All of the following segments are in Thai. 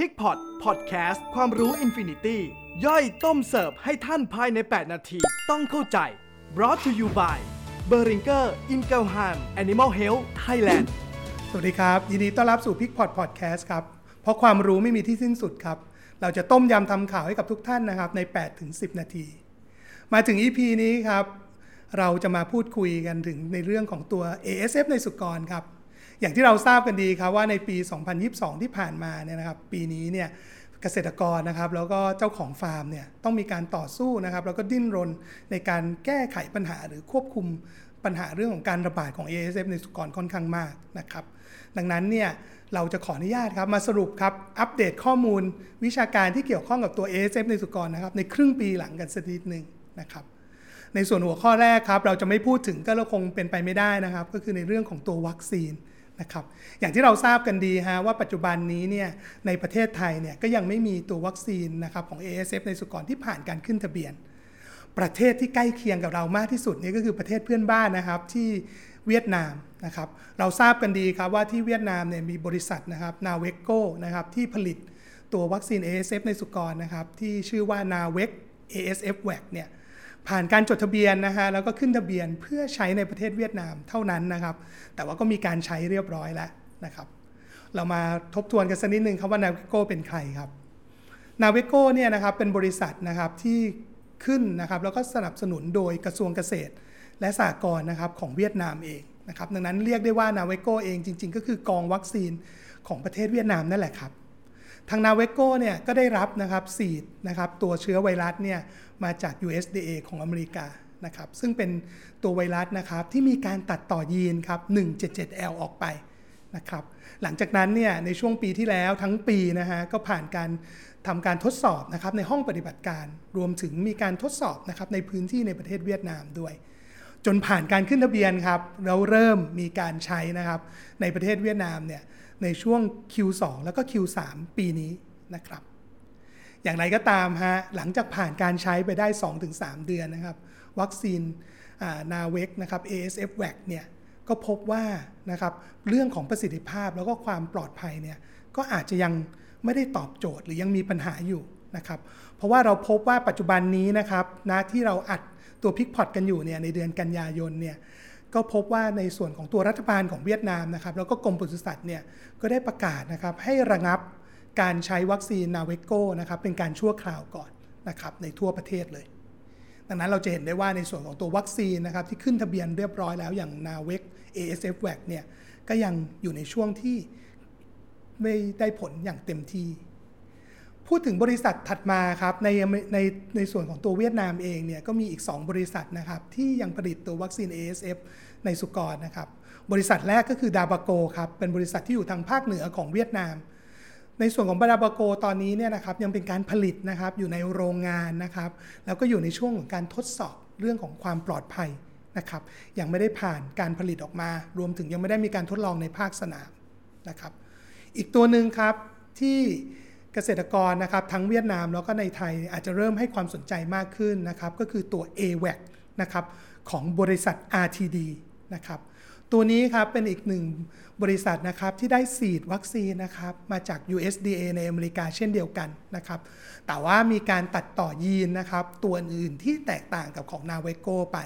PIGPOT PODCAST ความรู้ infinity ย่อยต้มเสิร์ฟให้ท่านภายใน 8 นาที ต้องเข้าใจ brought to you by b e r i n g e r i n g e l h a m Animal Health Thailand สวัสดีครับ ยินดีต้อนรับสู่ PIGPOT PODCAST ครับ เพราะความรู้ไม่มีที่สิ้นสุดครับ เราจะต้มยำทำข่าวให้กับทุกท่านนะครับ ใน8ถึง10 นาที มาถึง EP นี้ครับ เราจะมาพูดคุยกันถึงในเรื่องของตัว ASF ในสุกรครับ อย่างที่เราทราบกันดีครับว่าในปี 2022 ที่ผ่านมาเนี่ยนะครับปีนี้เนี่ยเกษตรกรนะครับแล้วก็เจ้าของฟาร์มเนี่ยต้องมีการต่อสู้นะครับแล้วก็ดิ้นรนในการแก้ไขปัญหาหรือควบคุมปัญหาเรื่องของการระบาดของ ASF ในสุกรค่อนข้างมากนะครับดังนั้นเนี่ยเราจะขออนุญาตครับมาสรุปครับอัปเดตข้อมูลวิชาการที่เกี่ยวข้องกับตัว ASF ในสุกรนะครับในครึ่งปีหลังกันสักนิดหนึ่งนะครับในส่วนหัวข้อแรกครับเราจะไม่พูดถึงก็เราคงเป็นไปไม่ได้นะครับ ก็คือในเรื่องของตัววัคซีน นะครับอย่างที่เราทราบกันดีฮะว่าปัจจุบันนี้เนี่ยในประเทศไทยเนี่ยก็ยังไม่มีตัววัคซีนนะครับของ ASF ในสุกรที่ผ่านการขึ้นทะเบียน ประเทศที่ใกล้เคียงกับเรามากที่สุดนี่ก็คือประเทศเพื่อนบ้านนะครับที่เวียดนามนะครับเราทราบกันดีครับว่าที่เวียดนามเนี่ยมีบริษัทนะครับนาเวโกนะครับที่ผลิตตัววัคซีน ASF ในสุกรนะครับที่ชื่อว่านาเวก ASF w a c เนี่ย ผ่านการจดทะเบียนนะฮะแล้วก็ขึ้นทะเบียนเพื่อใช้ในประเทศเวียดนามเท่านั้นนะครับ แต่ว่าก็มีการใช้เรียบร้อยแล้วนะครับ เรามาทบทวนกันสักนิดนึงครับว่านาเวโกเป็นใครครับนาเวโกเนี่ยนะครับเป็นบริษัทนะครับที่ขึ้นนะครับแล้วก็สนับสนุนโดยกระทรวงเกษตร และสหกรณ์นะครับของเวียดนามเองนะครับดังนั้นเรียกได้ว่านาเวโกเองจริง ๆ ก็คือกองวัคซีนของประเทศเวียดนามนั่นแหละครับ ทางนาเวโกเนี่ยก็ได้รับนะครับซีดนะครับตัวเชื้อไวรัสเนี่ยมาจาก USDA ของอเมริกานะครับซึ่งเป็นตัวไวรัสนะครับที่มีการตัดต่อยีนครับ 177L ออกไปนะครับหลังจากนั้นเนี่ยในช่วงปีที่แล้วทั้งปีนะฮะก็ผ่านการทำการทดสอบนะครับในห้องปฏิบัติการรวมถึงมีการทดสอบนะครับในพื้นที่ในประเทศเวียดนามด้วย จนผ่านการขึ้นทะเบียนครับแล้วเริ่มมีการใช้นะครับในประเทศเวียดนามเนี่ย ในช่วง Q2 แล้วก็ Q3 ปีนี้นะครับ อย่างไรก็ตามฮะหลังจากผ่านการใช้ไปได้ 2-3 เดือนนะครับ วัคซีนนาเวกนะครับ ASF w a c เนี่ยก็พบว่านะครับเรื่องของประสิทธิภาพแล้วก็ความปลอดภัยเนี่ยก็อาจจะยังไม่ได้ตอบโจทย์หรือยังมีปัญหาอยู่นะครับ เพราะว่าเราพบว่าปัจจุบันนี้นะครับนะที่เราอัดตัวพิกพอตกันอยู่เนี่ยในเดือนกันยายนเนี่ย ก็พบว่าในส่วนของตัวรัฐบาลของเวียดนามนะครับแล้วก็กรมปศุสัตว์เนี่ยก็ได้ประกาศนะครับให้ระงับการใช้วัคซีนนาเวโกนะครับเป็นการชั่วคราวก่อนนะครับในทั่วประเทศเลย ดังนั้นเราจะเห็นได้ว่าในส่วนของตัววัคซีนนะครับที่ขึ้นทะเบียนเรียบร้อยแล้วอย่างนาเวก ASF w a c เนี่ยก็ยังอยู่ในช่วงที่ไม่ได้ผลอย่างเต็มที่ พูดถึงบริษัทถัดมาครับในในในส่วนของตัวเวียดนามเองเนี่ยก็มีอีก 2 บริษัทนะครับที่ยังผลิตตัววัคซีน ASF ในสุกรนะครับบริษัทแรกก็คือดาบาโกครับเป็นบริษัทที่อยู่ทางภาคเหนือของเวียดนาม ในส่วนของดาบาโกตอนนี้เนี่ยนะครับยังเป็นการผลิตนะครับอยู่ในโรงงานนะครับแล้วก็อยู่ในช่วงของการทดสอบเรื่องของความปลอดภัยนะครับยังไม่ได้ผ่านการผลิตออกมา รวมถึงยังไม่ได้มีการทดลองในภาคสนามนะครับอีกตัวหนึ่งครับที่ เกษตรกรนะครับทั้งเวียดนามแล้วก็ในไทยอาจจะเริ่มให้ความสนใจมากขึ้นนะครับก็คือตัว AWAC นะครับของบริษัท RTD นะครับตัวนี้ครับเป็นอีกหนึ่งบริษัทนะครับที่ได้สีดวัคซีนนะครับมาจาก USDA ในอเมริกาเช่นเดียวกันนะครับแต่ว่ามีการตัดต่อยีนนะครับตัวอื่นที่แตกต่างกับของ n a v e g o ไป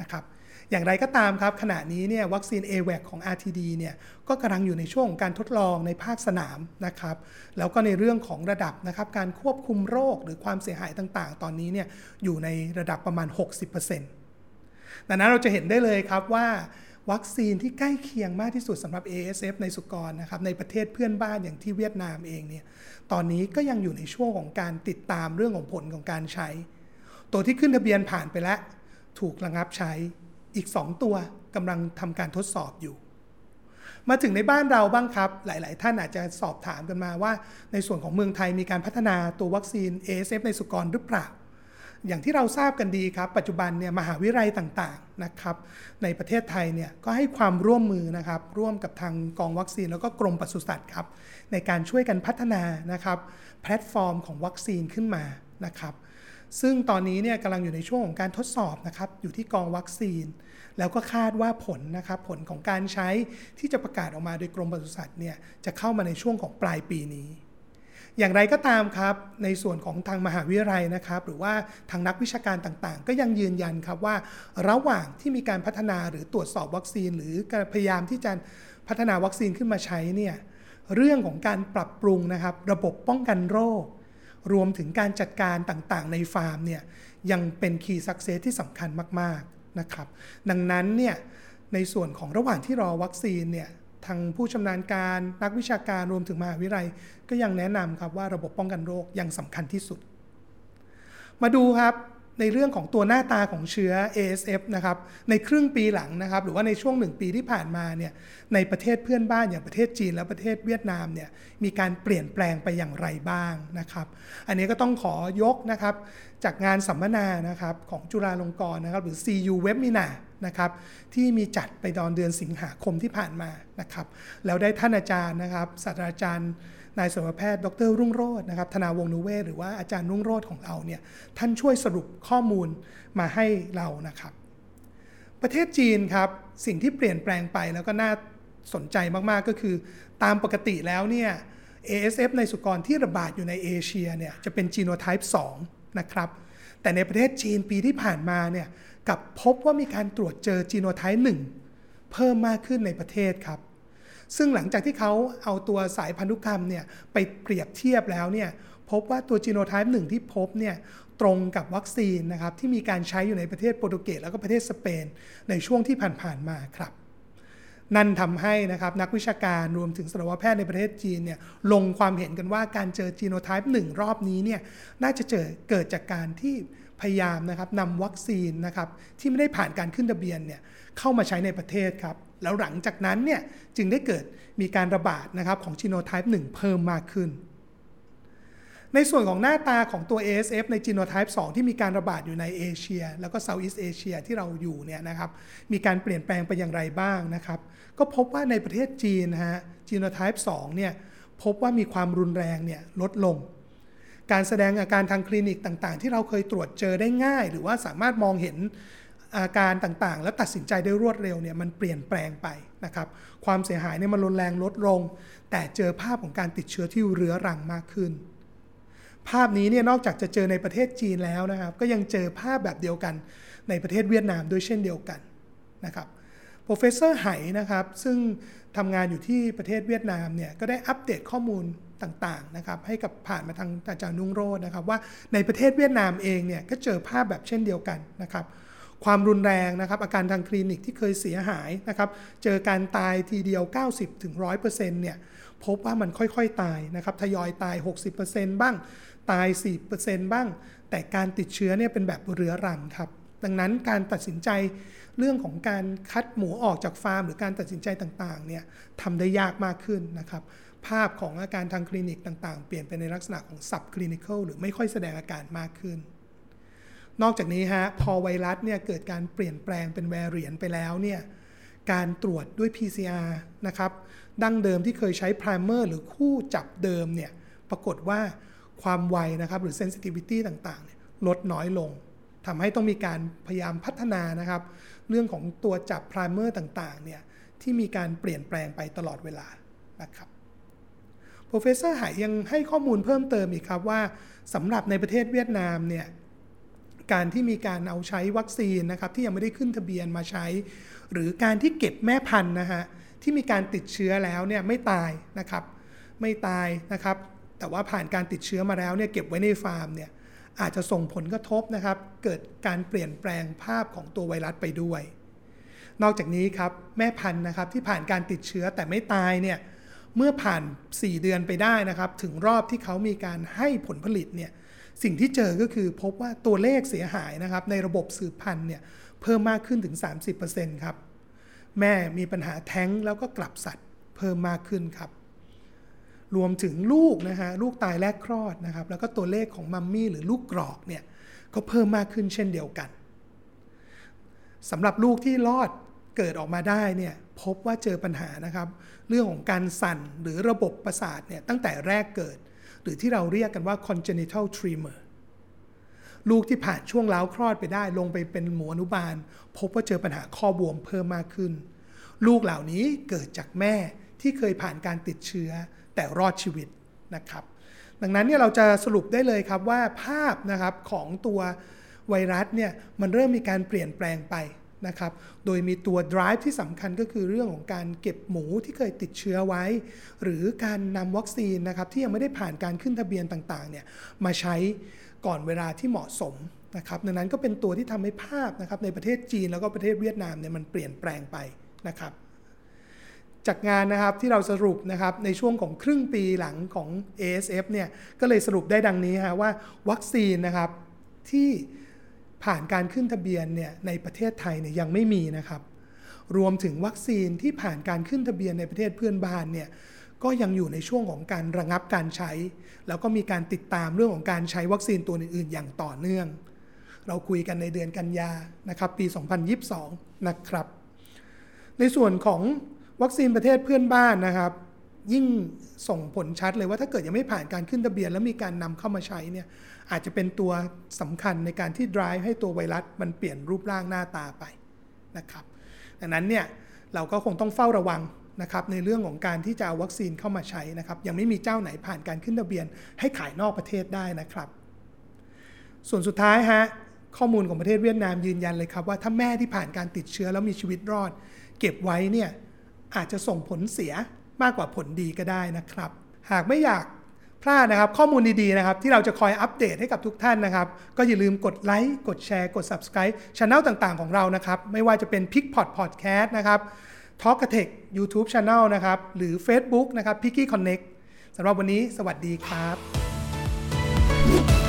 นะครับ อย่างไรก็ตามครับ ขณะนี้เนี่ยวัคซีน a w a c ของ RTD เนี่ยก็กำลังอยู่ในช่วงของการทดลองในภาคสนามนะครับแล้วก็ในเรื่องของระดับนะครับการควบคุมโรคหรือความเสียหายต่างๆ ตอนนี้เนี่ยอยู่ในระดับประมาณ 60%ดังนั้นเราจะเห็นได้เลยครับว่าวัคซีนที่ใกล้เคียงมากที่สุดสำหรับ ASF ในสุกรนะครับในประเทศเพื่อนบ้านอย่างที่เวียดนามเองเนี่ยตอนนี้ก็ยังอยู่ในช่วงของการติดตามเรื่องของผลของการใช้ ตัวที่ขึ้นทะเบียนผ่านไปแล้ว ถูกระงับใช้ อีก 2 ตัวกำลังทำการทดสอบอยู่ มาถึงในบ้านเราบ้างครับ หลาย ๆ ท่านอาจจะสอบถามกันมาว่า ในส่วนของเมืองไทยมีการพัฒนาตัววัคซีน ASF ในสุกรหรือเปล่า อย่างที่เราทราบกันดีครับ ปัจจุบันเนี่ยมหาวิทยาลัยต่าง ๆ นะครับ ในประเทศไทยเนี่ยก็ให้ความร่วมมือนะครับ ร่วมกับทางกองวัคซีนแล้วก็กรมปศุสัตว์ครับ ในการช่วยกันพัฒนานะครับ แพลตฟอร์มของวัคซีนขึ้นมานะครับ ซึ่งตอนนี้เนี่ยกำลังอยู่ในช่วงของการทดสอบนะครับอยู่ที่กองวัคซีน แล้วก็คาดว่าผลนะครับผลของการใช้ที่จะประกาศออกมาโดยกรมปศุสัตว์เนี่ยจะเข้ามาในช่วงของปลายปีนี้ อย่างไรก็ตามครับในส่วนของทางมหาวิทยาลัยนะครับ หรือว่าทางนักวิชาการต่างๆ ก็ยังยืนยันครับว่า ระหว่างที่มีการพัฒนาหรือตรวจสอบวัคซีน หรือการพยายามที่จะพัฒนาวัคซีนขึ้นมาใช้เนี่ยเรื่องของการปรับปรุงนะครับ ระบบป้องกันโรค รวมถึงการจัดการต่างๆ ในฟาร์มเนี่ยยังเป็น key success ที่สำคัญมากๆนะครับ ดังนั้นเนี่ยในส่วนของระหว่างที่รอวัคซีนเนี่ยทางผู้ชำนาญการนักวิชาการรวมถึงมหาวิทยาลัย ก็ยังแนะนำครับว่าระบบป้องกันโรคยังสำคัญที่สุด มาดูครับ ในเรื่องของตัวหน้าตาของเชื้อ ASF นะครับในครึ่งปีหลังนะครับหรือว่าในช่วงหนึ่งปีที่ผ่านมาเนี่ยในประเทศเพื่อนบ้านอย่างประเทศจีนและประเทศเวียดนามเนี่ยมีการเปลี่ยนแปลงไปอย่างไรบ้างนะครับ อันนี้ก็ต้องขอยกนะครับจากงานสัมมนานะครับของจุฬาลงกรณ์นะครับหรือ CU Webinar นะครับที่มีจัดไปตอนเดือนสิงหาคมที่ผ่านมานะครับแล้วได้ท่านอาจารย์นะครับศาสตราจารย์ นายสัตวแพทย์ ดร รุ่งโรจน์นะครับธนาวงนุเวศหรือว่าอาจารย์รุ่งโรจน์ของเราเนี่ยท่านช่วยสรุปข้อมูลมาให้เรานะครับ ประเทศจีนครับสิ่งที่เปลี่ยนแปลงไปแล้วก็น่าสนใจมากๆก็คือ ตามปกติแล้วเนี่ย ASF ในสุกรที่ระบาดอยู่ในเอเชียเนี่ยจะเป็นจีโนไทป์2นะครับแต่ในประเทศจีนปีที่ผ่านมาเนี่ยกับพบว่ามีการตรวจเจอจีโนไทป์1เพิ่มมากขึ้นในประเทศครับ ซึ่งหลังจากที่เขาเอาตัวสายพันธุกรรมเนี่ยไปเปรียบเทียบแล้วเนี่ยพบว่าตัวจีโนไทป์หนึ่งที่พบเนี่ยตรงกับวัคซีนนะครับที่มีการใช้อยู่ในประเทศโปรตุเกสแล้วก็ประเทศสเปน ในช่วงที่ผ่านๆมาครับนั่นทำให้นะครับนักวิชาการรวมถึงสัตวแพทย์ในประเทศจีนเนี่ยลงความเห็นกันว่าการเจอจีโนไทป์หนึ่งรอบนี้เนี่ยน่าจะเจอเกิดจากการที่พยายามนะครับนำวัคซีนนะครับที่ไม่ได้ผ่านการขึ้นทะเบียนเนี่ยเข้ามาใช้ในประเทศครับ แล้วหลังจากนั้นเนี่ยจึงได้เกิดมีการระบาดนะครับของจีโนไทป์1 เพิ่มมากขึ้น ในส่วนของหน้าตาของตัว ASF ในจีโนไทป์2ที่มีการระบาดอยู่ในเอเชีย แล้วก็ Southeast Asia ที่เราอยู่เนี่ยนะครับมีการเปลี่ยนแปลงไปอย่างไรบ้างนะครับ ก็พบว่าในประเทศจีนฮะจีโนไทป์2เนี่ยพบว่ามีความรุนแรงเนี่ยลดลงการแสดงอาการทางคลินิกต่างๆ ที่เราเคยตรวจเจอได้ง่าย หรือว่าสามารถมองเห็น อาการต่างๆ และตัดสินใจได้รวดเร็วเนี่ยมันเปลี่ยนแปลงไปนะครับ ความเสียหายเนี่ยมันรุนแรงลดลง แต่เจอภาพของการติดเชื้อที่เรื้อรังมากขึ้น ภาพนี้เนี่ยนอกจากจะเจอในประเทศจีนแล้วนะครับ ก็ยังเจอภาพแบบเดียวกันในประเทศเวียดนามด้วยเช่นเดียวกันนะครับ professor ไหนะครับ ซึ่งทำงานอยู่ที่ประเทศเวียดนามเนี่ยก็ได้อัปเดตข้อมูลต่างๆนะครับให้กับผ่านมาทางอาจารย์นุ่งโรจน์นะครับว่าในประเทศเวียดนามเองเนี่ยก็เจอภาพแบบเช่นเดียวกันนะครับ ความรุนแรงนะครับอาการทางคลินิกที่เคยเสียหายนะครับเจอการตายทีเดียว 90-100%ถึงเนี่ยพบว่ามันค่อยๆตายนะครับทยอยตาย 60%บ้างตาย 4%บ้าง แต่การติดเชื้อเนี่ยเป็นแบบเรื้อรังครับ ดังนั้นการตัดสินใจเรื่องของการคัดหมูออกจากฟาร์ม หรือการตัดสินใจต่างๆเนี่ยทำได้ยากมากขึ้นนะครับภาพของอาการทางคลินิกต่างๆ เปลี่ยนไปในลักษณะของ sub clinical หรือไม่ค่อยแสดงอาการมากขึ้น นอกจากนี้ฮะพอไวรัสเนี่ยเกิดการเปลี่ยนแปลงเป็นแวรเรียนไปแล้วเนี่ยการตรวจด้วย PCR นะครับดั้งเดิมที่เคยใช้ primer หรือคู่จับเดิมเนี่ยปรากฏว่าความไวนะครับหรือ sensitivity ต่างๆลดน้อยลงทำให้ต้องมีการพยายามพัฒนานะครับ เรื่องของตัวจับ primer ต่างๆเนี่ยที่มีการเปลี่ยนแปลงไปตลอดเวลานะครับ Professor หายยังให้ข้อมูลเพิ่มเติมอีกครับว่าสำหรับในประเทศเวียดนามเนี่ย การที่มีการเอาใช้วัคซีนนะครับที่ยังไม่ได้ขึ้นทะเบียนมาใช้ หรือการที่เก็บแม่พันธุ์นะฮะที่มีการติดเชื้อแล้วเนี่ยไม่ตายนะครับไม่ตายนะครับ แต่ว่าผ่านการติดเชื้อมาแล้วเนี่ยเก็บไว้ในฟาร์มเนี่ยอาจจะส่งผลกระทบนะครับ เกิดการเปลี่ยนแปลงภาพของตัวไวรัสไปด้วย นอกจากนี้ครับแม่พันธุ์นะครับที่ผ่านการติดเชื้อแต่ไม่ตายเนี่ย เมื่อผ่าน 4 เดือนไปได้นะครับ ถึงรอบที่เขามีการให้ผลผลิตเนี่ยสิ่งที่เจอก็คือพบว่าตัวเลขเสียหายนะครับ ในระบบสืบพันธุ์เนี่ยเพิ่มมากขึ้นถึง 30%ครับ แม่มีปัญหาแท้งแล้วก็กลับสัตว์เพิ่มมากขึ้นครับ รวมถึงลูกนะฮะลูกตายแรกคลอดนะครับ แล้วก็ตัวเลขของมัมมี่หรือลูกกรอกเนี่ยก็เพิ่มมากขึ้นเช่นเดียวกันสำหรับลูกที่รอด เกิดออกมาได้เนี่ยพบว่าเจอปัญหานะครับ เรื่องของการสั่นหรือระบบประสาทเนี่ยตั้งแต่แรกเกิด หรือที่เราเรียกกันว่า congenital tremor ลูกที่ผ่านช่วงเล้าคลอดไปได้ลงไปเป็นหมูอนุบาล พบว่าเจอปัญหาข้อบวมเพิ่มมากขึ้น ลูกเหล่านี้เกิดจากแม่ที่เคยผ่านการติดเชื้อแต่รอดชีวิตนะครับ ดังนั้นเนี่ยเราจะสรุปได้เลยครับว่าภาพนะครับของตัวไวรัสเนี่ยมันเริ่มมีการเปลี่ยนแปลงไป นะครับ โดยมีตัว drive ที่สำคัญก็คือเรื่องของการเก็บหมูที่เคยติดเชื้อไว้ หรือการนำวัคซีนนะครับที่ยังไม่ได้ผ่านการขึ้นทะเบียนต่างๆเนี่ยมาใช้ก่อนเวลาที่เหมาะสมนะครับดังนั้นก็เป็นตัวที่ทำให้ภาพนะครับในประเทศจีนแล้วก็ประเทศเวียดนามเนี่ยมันเปลี่ยนแปลงไปนะครับจากงานนะครับที่เราสรุปนะครับในช่วงของครึ่งปีหลังของ ASF เนี่ยก็เลยสรุปได้ดังนี้ฮะว่าวัคซีนนะครับที่ ผ่านการขึ้นทะเบียนเนี่ยในประเทศไทยเนี่ยยังไม่มีนะครับ รวมถึงวัคซีนที่ผ่านการขึ้นทะเบียนในประเทศเพื่อนบ้านเนี่ยก็ยังอยู่ในช่วงของการระงับการใช้ แล้วก็มีการติดตามเรื่องของการใช้วัคซีนตัวอื่นๆ อย่างต่อเนื่อง เราคุยกันในเดือนกันยานะครับปี 2022 นะครับ ในส่วนของวัคซีนประเทศเพื่อนบ้านนะครับ ยิ่งส่งผลชัดเลยว่าถ้าเกิดยังไม่ผ่านการขึ้นทะเบียน แล้วมีการนำเข้ามาใช้เนี่ยอาจจะเป็นตัวสำคัญในการที่ drive ให้ตัวไวรัสมันเปลี่ยนรูปร่างหน้าตาไปนะครับดังนั้นเนี่ยเราก็คงต้องเฝ้าระวังนะครับในเรื่องของการที่จะเอาวัคซีนเข้ามาใช้นะครับยังไม่มีเจ้าไหนผ่านการขึ้นทะเบียน ให้ขายนอกประเทศได้นะครับ ส่วนสุดท้ายฮะข้อมูลของประเทศเวียดนามยืนยันเลยครับว่าถ้าแม่ที่ผ่านการติดเชื้อแล้วมีชีวิตรอด เก็บไว้เนี่ยอาจจะส่งผลเสีย มากกว่าผลดีก็ได้นะครับ หากไม่อยากพลาดนะครับข้อมูลดีๆนะครับที่เราจะคอยอัปเดตให้กับทุกท่านนะครับ ก็อย่าลืมกดไลค์กดแชร์ กด subscribe ช anel ต่างๆของเรานะครับ ไม่ว่าจะเป็น p i c p o d Podcast นะครับ Talk a t e c h YouTube Channel นะครับ หรือ Facebook นะครับ p i c k y Connect สำหรับวันนี้สวัสดีครับ